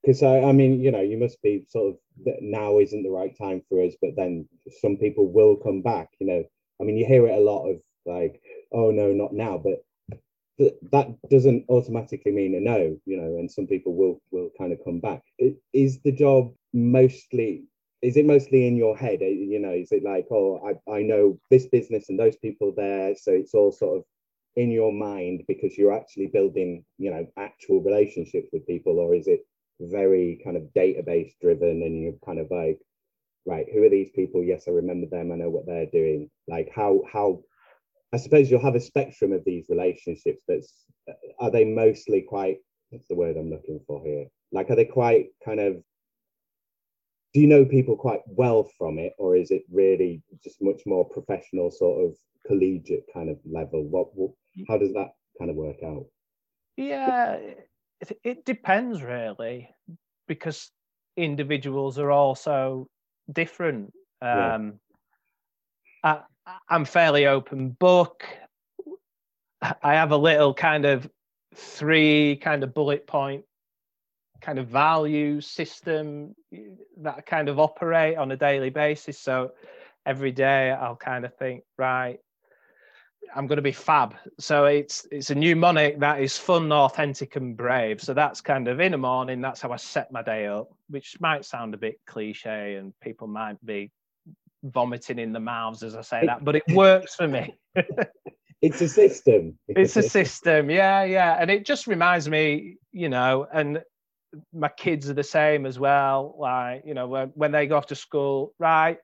Because I, I mean, you know, you must be sort of now isn't the right time for us, but then some people will come back. You know, I mean, you hear it a lot of like, oh no, not now, but that doesn't automatically mean a no you know and some people will will kind of come back is the job mostly is it mostly in your head? Uh, you know, is it like, oh, I, I know this business and those people there, so it's all sort of in your mind because you're actually building, you know, actual relationships with people, or is it very kind of database driven and you're kind of like, right, who are these people? Yes, I remember them. I know what they're doing. Like how how I suppose you'll have a spectrum of these relationships, but are they mostly quite what's the word I'm looking for here? Like are they quite kind of do you know people quite well from it, or is it really just much more professional, sort of collegiate kind of level? What, what how does that kind of work out?
Yeah, it, it depends really, because individuals are also different. Um, yeah. I'm fairly open book. I have a little kind of three kind of bullet point kind of value system that kind of operate on a daily basis. So every day I'll kind of think, right, I'm going to be fab. So it's it's a mnemonic that is fun, authentic, and brave. So that's kind of in the morning. That's how I set my day up, which might sound a bit cliche, and people might be vomiting in the mouths as I say that, but it works for me.
it's a system.
It's a system, yeah, yeah, and it just reminds me, you know, and my kids are the same as well. Like, you know, when, when they go off to school, right,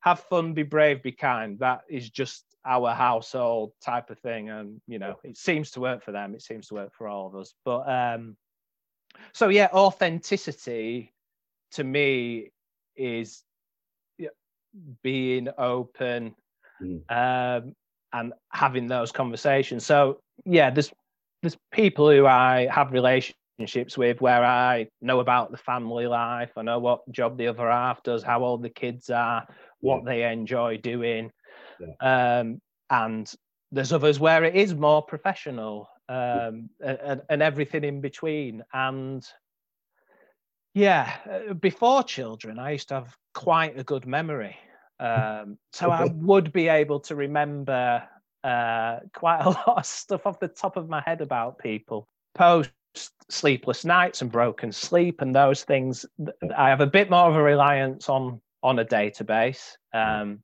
have fun, be brave, be kind. That is just our household type of thing. And, you know, it seems to work for them. It seems to work for all of us. But um, so, yeah, authenticity to me is being open mm. um, and having those conversations. So, yeah, there's there's people who I have relationships with where I know about the family life, I know what job the other half does, how old the kids are, what yeah. they enjoy doing. Yeah. Um, and there's others where it is more professional um, and, and everything in between. And yeah, uh, before children, I used to have quite a good memory. Um, so I would be able to remember uh, quite a lot of stuff off the top of my head about people. Post sleepless nights and broken sleep and those things. I have a bit more of a reliance on on a database. Um,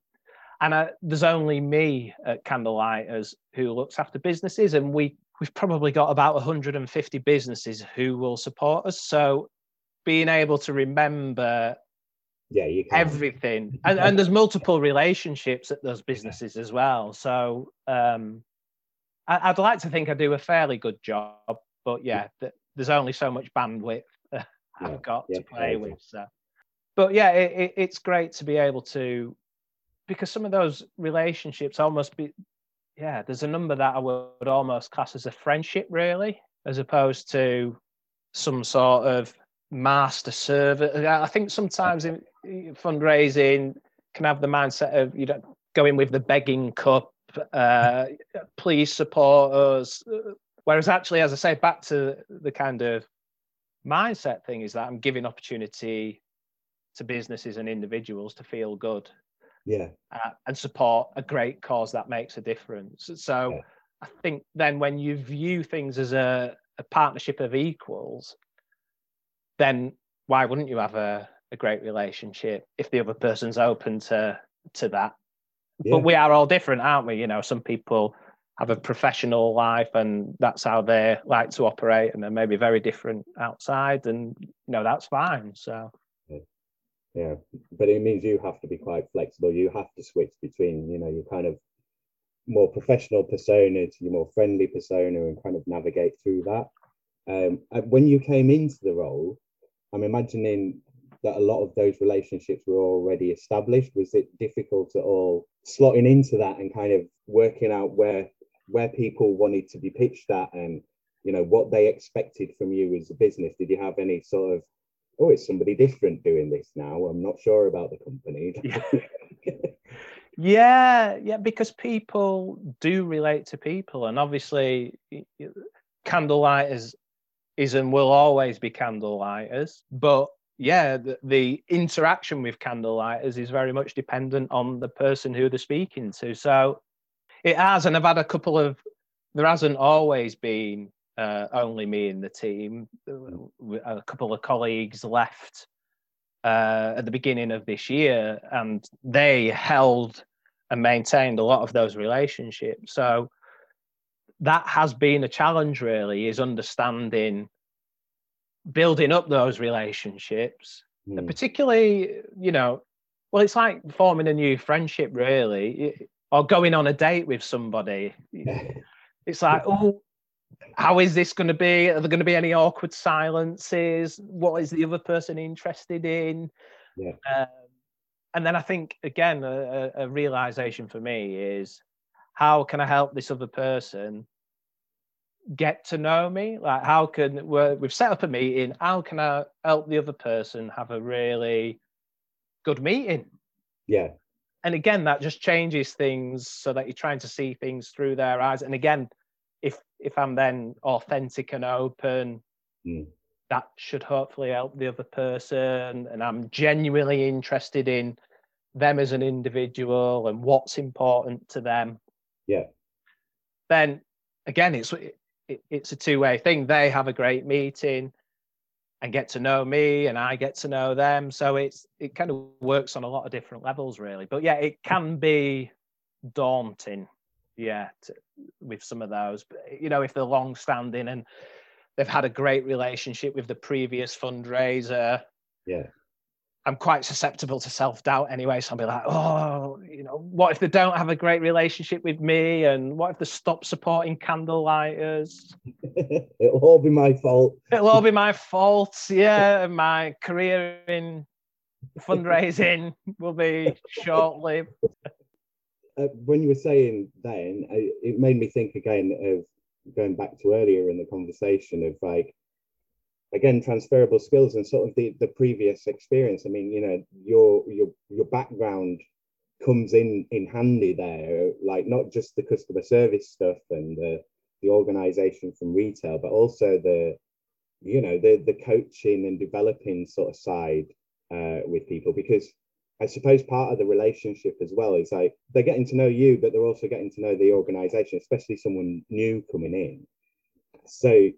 and I, there's only me at Candlelighters who looks after businesses, and we we've probably got about 150 businesses who will support us. So being able to remember
yeah you
can. everything and, and there's multiple relationships at those businesses as well so um, I, would like to think i do a fairly good job but yeah, th- there's only so much bandwidth uh, I've yeah, got yeah, to play with. So, but yeah, it, it, it's great to be able to because some of those relationships almost be yeah. There's a number that I would almost class as a friendship, really, as opposed to some sort of master servant. I think sometimes in fundraising can have the mindset of you know going with the begging cup. Uh, please support us Whereas actually, as I say, back to the kind of mindset thing is that I'm giving opportunity to businesses and individuals to feel good.
Yeah.
Uh, and support a great cause that makes a difference. So yeah. I think then when you view things as a, a partnership of equals, then why wouldn't you have a, a great relationship if the other person's open to to that? Yeah. But we are all different, aren't we? You know, some people have a professional life and that's how they like to operate and they're maybe very different outside and you know that's fine so
yeah but it means you have to be quite flexible you have to switch between you know your kind of more professional persona to your more friendly persona and kind of navigate through that um, when you came into the role i'm imagining that a lot of those relationships were already established? Was it difficult at all slotting into that and kind of working out where where people wanted to be pitched at and you know what they expected from you as a business? Did you have any sort of oh it's somebody different doing this now. I'm not sure about the company.
Yeah. yeah because people do relate to people and obviously candlelighters is and will always be candlelighters but yeah the, the interaction with candlelighters is very much dependent on the person who they're speaking to so it has, and I've had a couple of. There hasn't always been uh, only me in the team. A couple of colleagues left uh, at the beginning of this year, and they held and maintained a lot of those relationships. So that has been a challenge, really, is understanding building up those relationships, mm. and particularly, you know, well, it's like forming a new friendship, really, or going on a date with somebody. It's like, oh, how is this going to be? Are there going to be any awkward silences? What is the other person interested in?
Yeah.
Um, and then I think again, a, a, realization for me is how can I help this other person get to know me? Like, how can we've set up a meeting? How can I help the other person have a really good meeting?
Yeah.
And again, that just changes things so that you're trying to see things through their eyes. And again, if if I'm then authentic and open,
mm.
that should hopefully help the other person. And I'm genuinely interested in them as an individual and what's important to them.
Yeah.
Then again, it's it, it's a two way thing. They have a great meeting and get to know me and I get to know them. So it's it kind of works on a lot of different levels really. But yeah, it can be daunting yeah to, with some of those but you know if they're long standing and they've had a great relationship with the previous fundraiser
yeah
i'm quite susceptible to self-doubt anyway so i'll be like oh you know what if they don't have a great relationship with me? And what if they stop supporting candlelighters?
It'll all be my fault.
It'll all be my fault. Yeah my career in fundraising will be short-lived
uh, when you were saying then, I, it made me think again of going back to earlier in the conversation of like, again, transferable skills and sort of the, the previous experience. I mean, you know, your your your background comes in in handy there, like not just the customer service stuff and the the organization from retail, but also the you know the the coaching and developing sort of side uh, with people because I suppose part of the relationship as well is like they're getting to know you, but they're also getting to know the organization, especially someone new coming in. So,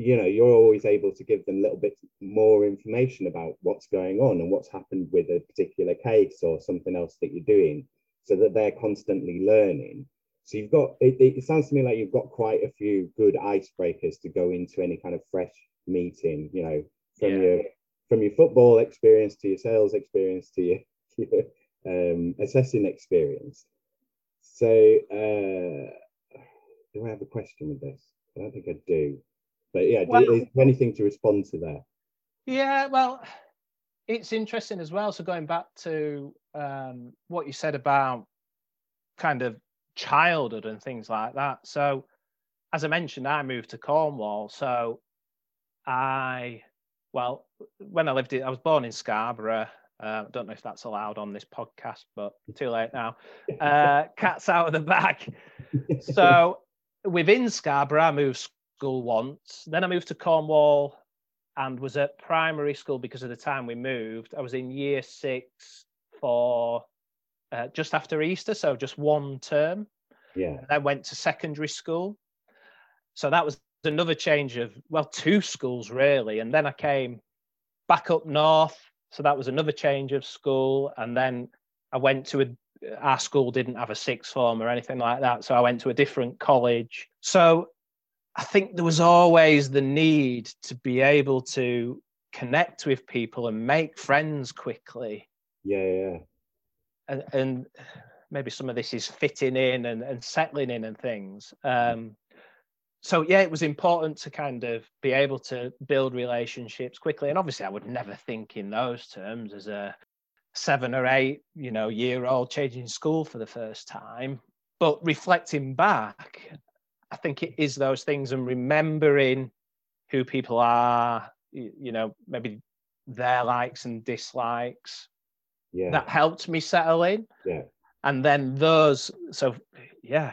you know, you're always able to give them a little bit more information about what's going on and what's happened with a particular case or something else that you're doing so that they're constantly learning. So you've got, it, it sounds to me like you've got quite a few good icebreakers to go into any kind of fresh meeting, you know, from yeah. your from your football experience to your sales experience to your um, assessing experience. So, uh, do I have a question with this? I don't think I do. But yeah, well, do, anything to respond to there?
Yeah, well, it's interesting as well. So going back to um, what you said about kind of childhood and things like that. So, as I mentioned, I moved to Cornwall. So, I, well, when I lived, in, I was born in Scarborough. Uh, I don't know if that's allowed on this podcast, but too late now. Uh, cat's out of the bag. So within Scarborough, I moved school once. Then I moved to Cornwall and was at primary school because of the time we moved. I was in year six for uh, just after Easter, so just one term.
Yeah.
And I went to secondary school. So that was another change of, well, two schools really. And then I came back up north so that was another change of school. And then I went to a, our school didn't have a sixth form or anything like that. So I went to a different college. So I think there was always the need to be able to connect with people and make friends quickly.
Yeah, yeah.
And, and maybe some of this is fitting in and, and settling in and things. Um, so yeah it was important to kind of be able to build relationships quickly and obviously i would never think in those terms as a seven or eight you know year old changing school for the first time but reflecting back i think it is those things and remembering who people are you know maybe their likes and dislikes
yeah.
that helped me settle in.
Yeah.
And then those so yeah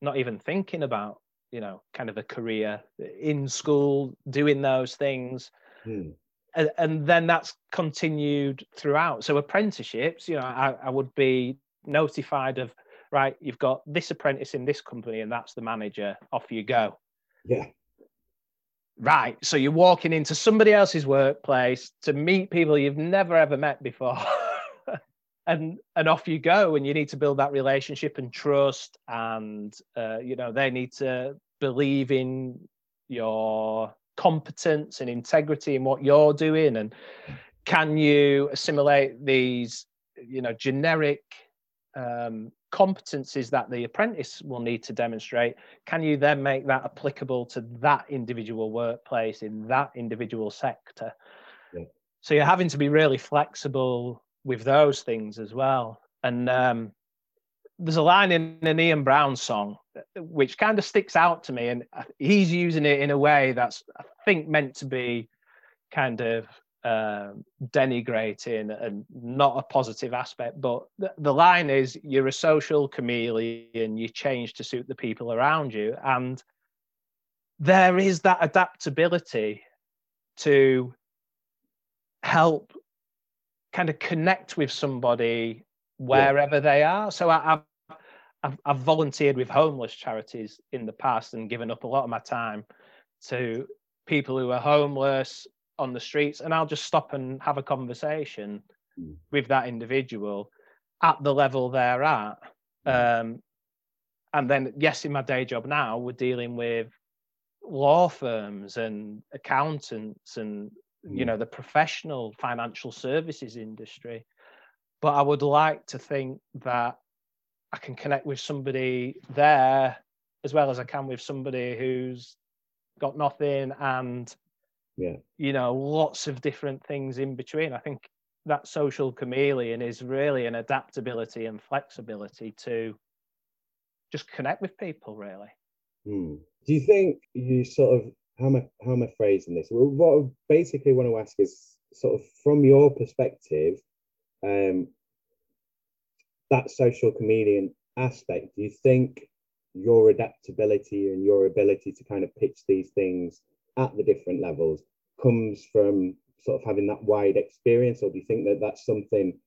not even thinking about you know kind of a career in school doing those things.
Hmm.
and, and, then that's continued throughout. So apprenticeships you know I, I would be notified of right you've got this apprentice in this company and that's the manager off you go
yeah
right. So you're walking into somebody else's workplace to meet people you've never ever met before. and and off you go and you need to build that relationship and trust and uh, you know they need to believe in your competence and integrity in what you're doing and can you assimilate these you know generic um, competencies that the apprentice will need to demonstrate can you then make that applicable to that individual workplace in that individual sector yeah. so you're having to be really flexible with those things as well and um, there's a line in an Ian Brown song which kind of sticks out to me, and he's using it in a way that's I think meant to be kind of uh, denigrating and not a positive aspect. But the, the line is, "You're a social chameleon. You change to suit the people around you," and there is that adaptability to help kind of connect with somebody wherever yeah. they are. So I, I've, I've volunteered with homeless charities in the past and given up a lot of my time to people who are homeless on the streets, and I'll just stop and have a conversation mm. with that individual at the level they're at. Mm. Um, and then, yes, in my day job now, we're dealing with law firms and accountants and you mm. know the professional financial services industry but i would like to think that I can connect with somebody there as well as I can with somebody who's got nothing and
yeah.
you know lots of different things in between. I think that social chameleon is really an adaptability and flexibility to just connect with people really.
Hmm. do you think you sort of how am i how am i phrasing this? Well, what I basically want to ask is sort of from your perspective um that social chameleon aspect, do you think your adaptability and your ability to kind of pitch these things at the different levels comes from sort of having that wide experience, or do you think that that's something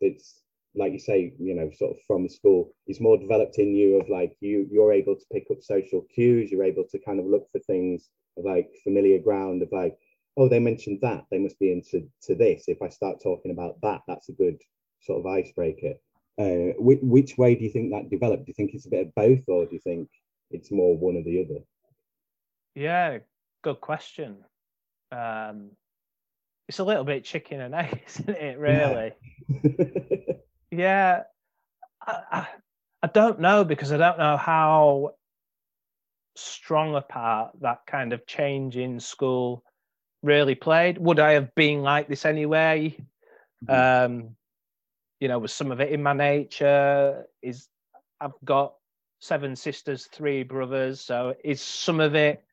that's like you say, you know, sort of from school, is more developed in you of like you you're able to pick up social cues, you're able to kind of look for things like familiar ground of like, oh, they mentioned that, they must be into to this. If I start talking about that, that's a good sort of icebreaker uh, which, which way do you think that developed? Do you think it's a bit of both, or do you think it's more one or the other?
Yeah, good question. Um, it's a little bit chicken and egg, isn't it? Really? Yeah. yeah. I, I, I don't know because I don't know how strong a part that kind of change in school really played. Would I have been like this anyway? Mm-hmm. Um, you know, was some of it in my nature? Is I've got seven sisters, three brothers, so is some of it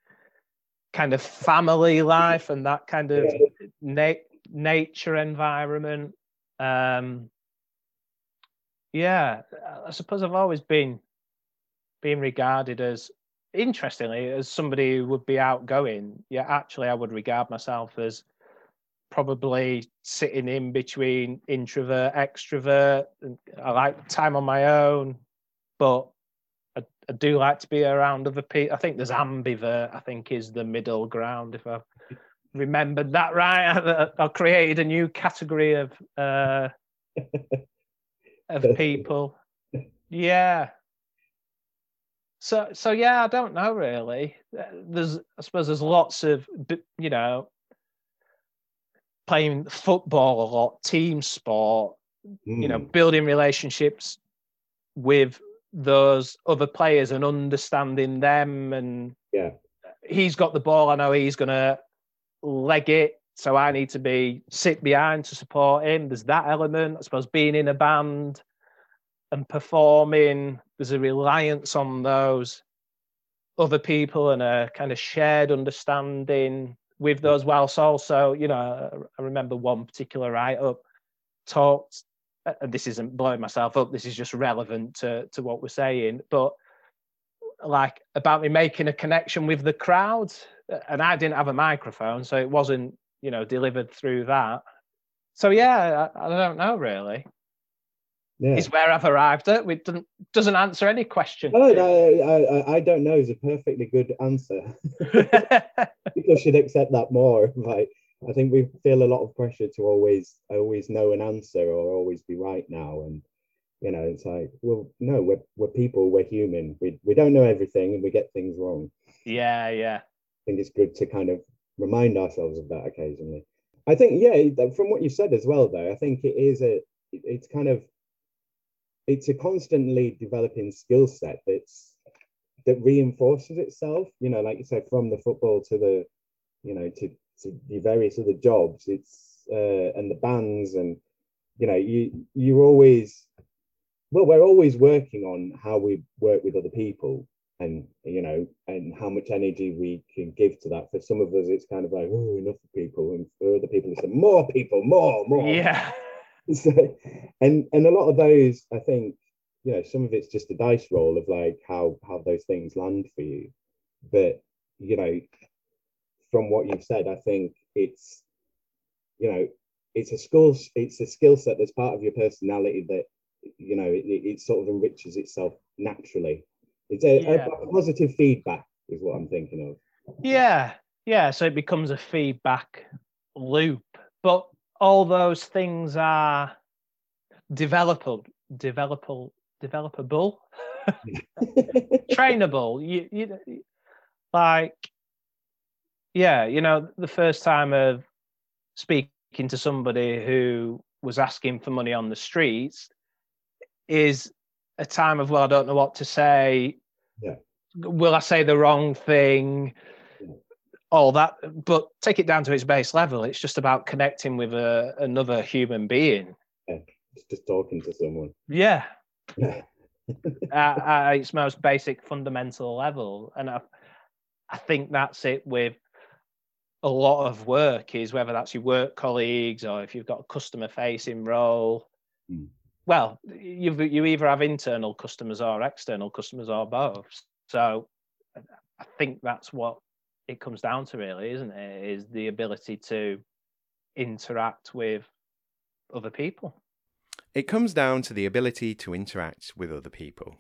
kind of family life and that kind of na- nature environment? Um, yeah, I suppose I've always been being regarded as interestingly as somebody who would be outgoing. Yeah, actually, I would regard myself as probably sitting in between introvert, extrovert. I like time on my own, but I, do like to be around other people. I think there's ambivert. I think is the middle ground. If I remembered that right, I, I created a new category of uh, of people. Yeah. So so yeah, I don't know really. There's I suppose there's lots of you know playing football a lot, team sport, mm. you know, hmm. building relationships with those other players and understanding them. And
yeah,
he's got the ball. I know he's going to leg it. So I need to be sit behind to support him. There's that element. I suppose being in a band and performing, there's a reliance on those other people and a kind of shared understanding with those whilst also, you know, I remember one particular write up talked, Uh, and this isn't blowing myself up, this is just relevant to, to what we're saying, but like about me making a connection with the crowd. Uh, and I didn't have a microphone, so it wasn't, you know, delivered through that. So yeah, I, I don't know really.
Yeah.
is where I've arrived at. It doesn't doesn't answer any question.
Oh, no, I, I, I don't know is a perfectly good answer. People should accept that more. Like, I think we feel a lot of pressure to always always know an answer or always be right now. And you know, it's like, well, no, we're we're people, we're human. We we don't know everything and we get things wrong.
yeah, yeah.
I think it's good to kind of remind ourselves of that occasionally. I think, yeah, from what you said as well, though, I think it is a, it's kind of, it's a constantly developing skill set that's that reinforces itself. You know, like you said, from the football to the, you know, to to the various other jobs. It's uh, and the bands and you know, you you're always, well, we're always working on how we work with other people and you know and how much energy we can give to that for some of us it's kind of like oh enough people and for other people it's like, more people more more
Yeah.
so, and and a lot of those i think you know some of it's just a dice roll of like how how those things land for you but you know from what you've said i think it's you know it's a skill it's a skill set that's part of your personality that you know it, it sort of enriches itself naturally it's a,
Yeah.
a positive feedback is what i'm thinking of
Yeah, yeah. So it becomes a feedback loop. But all those things are developable, developable, developable, trainable. You, you, like, yeah, you know, the first time of speaking to somebody who was asking for money on the streets is a time of, well, I don't know what to say.
Yeah.
Will I say the wrong thing? all that but take it down to its base level it's just about connecting with a, another human being
it's just talking to someone
yeah at, at its most basic fundamental level and I, I think that's it with a lot of work is whether that's your work colleagues or if you've got a customer facing role
Mm.
well you you either have internal customers or external customers or both so i think that's what it comes down to really isn't it is the ability to interact with other people
It comes down to the ability to interact with other people.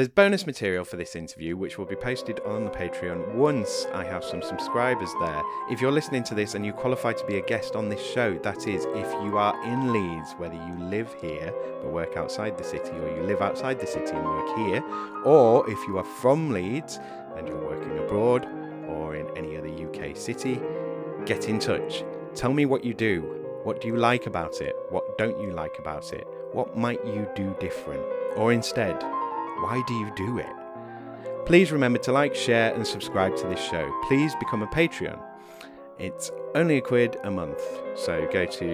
There's bonus material for this interview, which will be posted on the Patreon once I have some subscribers there. If you're listening to this and you qualify to be a guest on this show, that is, if you are in Leeds, whether you live here but work outside the city, or you live outside the city and work here, or if you are from Leeds and you're working abroad or in any other UK city, get in touch. Tell me what you do. What do you like about it? What don't you like about it? What might you do different? Or instead, why do you do it? Please remember to like, share, and subscribe to this show. Please become a Patreon. It's only a quid a month. So go to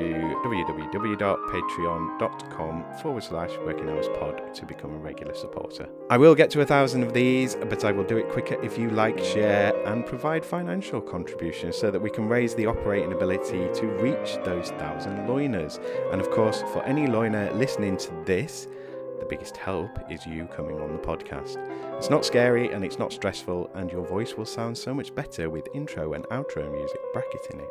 www.patreon.com forward slash working hours pod to become a regular supporter. I will get to a thousand of these, but I will do it quicker if you like, share, and provide financial contributions so that we can raise the operating ability to reach those thousand loiners. And of course, for any loiner listening to this, the biggest help is you coming on the podcast. It's not scary and it's not stressful, and your voice will sound so much better with intro and outro music bracketing it.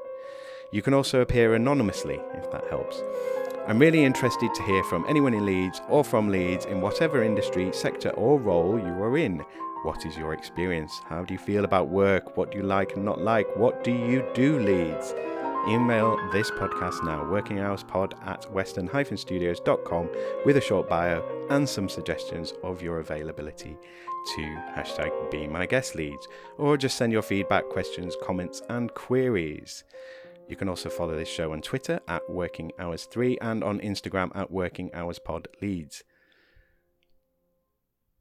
You can also appear anonymously if that helps. I'm really interested to hear from anyone in Leeds or from Leeds in whatever industry, sector, or role you are in. What is your experience? How do you feel about work? What do you like and not like? What do you do, Leeds? Email this podcast now, workinghourspod at western-studios.com with a short bio and some suggestions of your availability to hashtag be my guest Leeds, or just send your feedback, questions, comments, and queries. You can also follow this show on Twitter at Working Hours 3 and on Instagram at Working Hours Pod Leeds.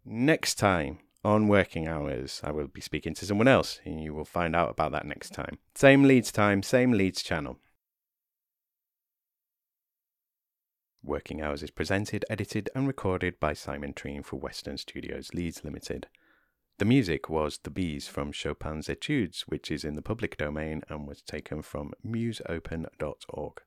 Next time on Working Hours, I will be speaking to someone else, and you will find out about that next time. Same Leeds time, same Leeds channel. Working Hours is presented, edited, and recorded by Simon Treen for Western Studios Leeds Limited. The music was The Bees from Chopin's Etudes, which is in the public domain and was taken from musopen.org.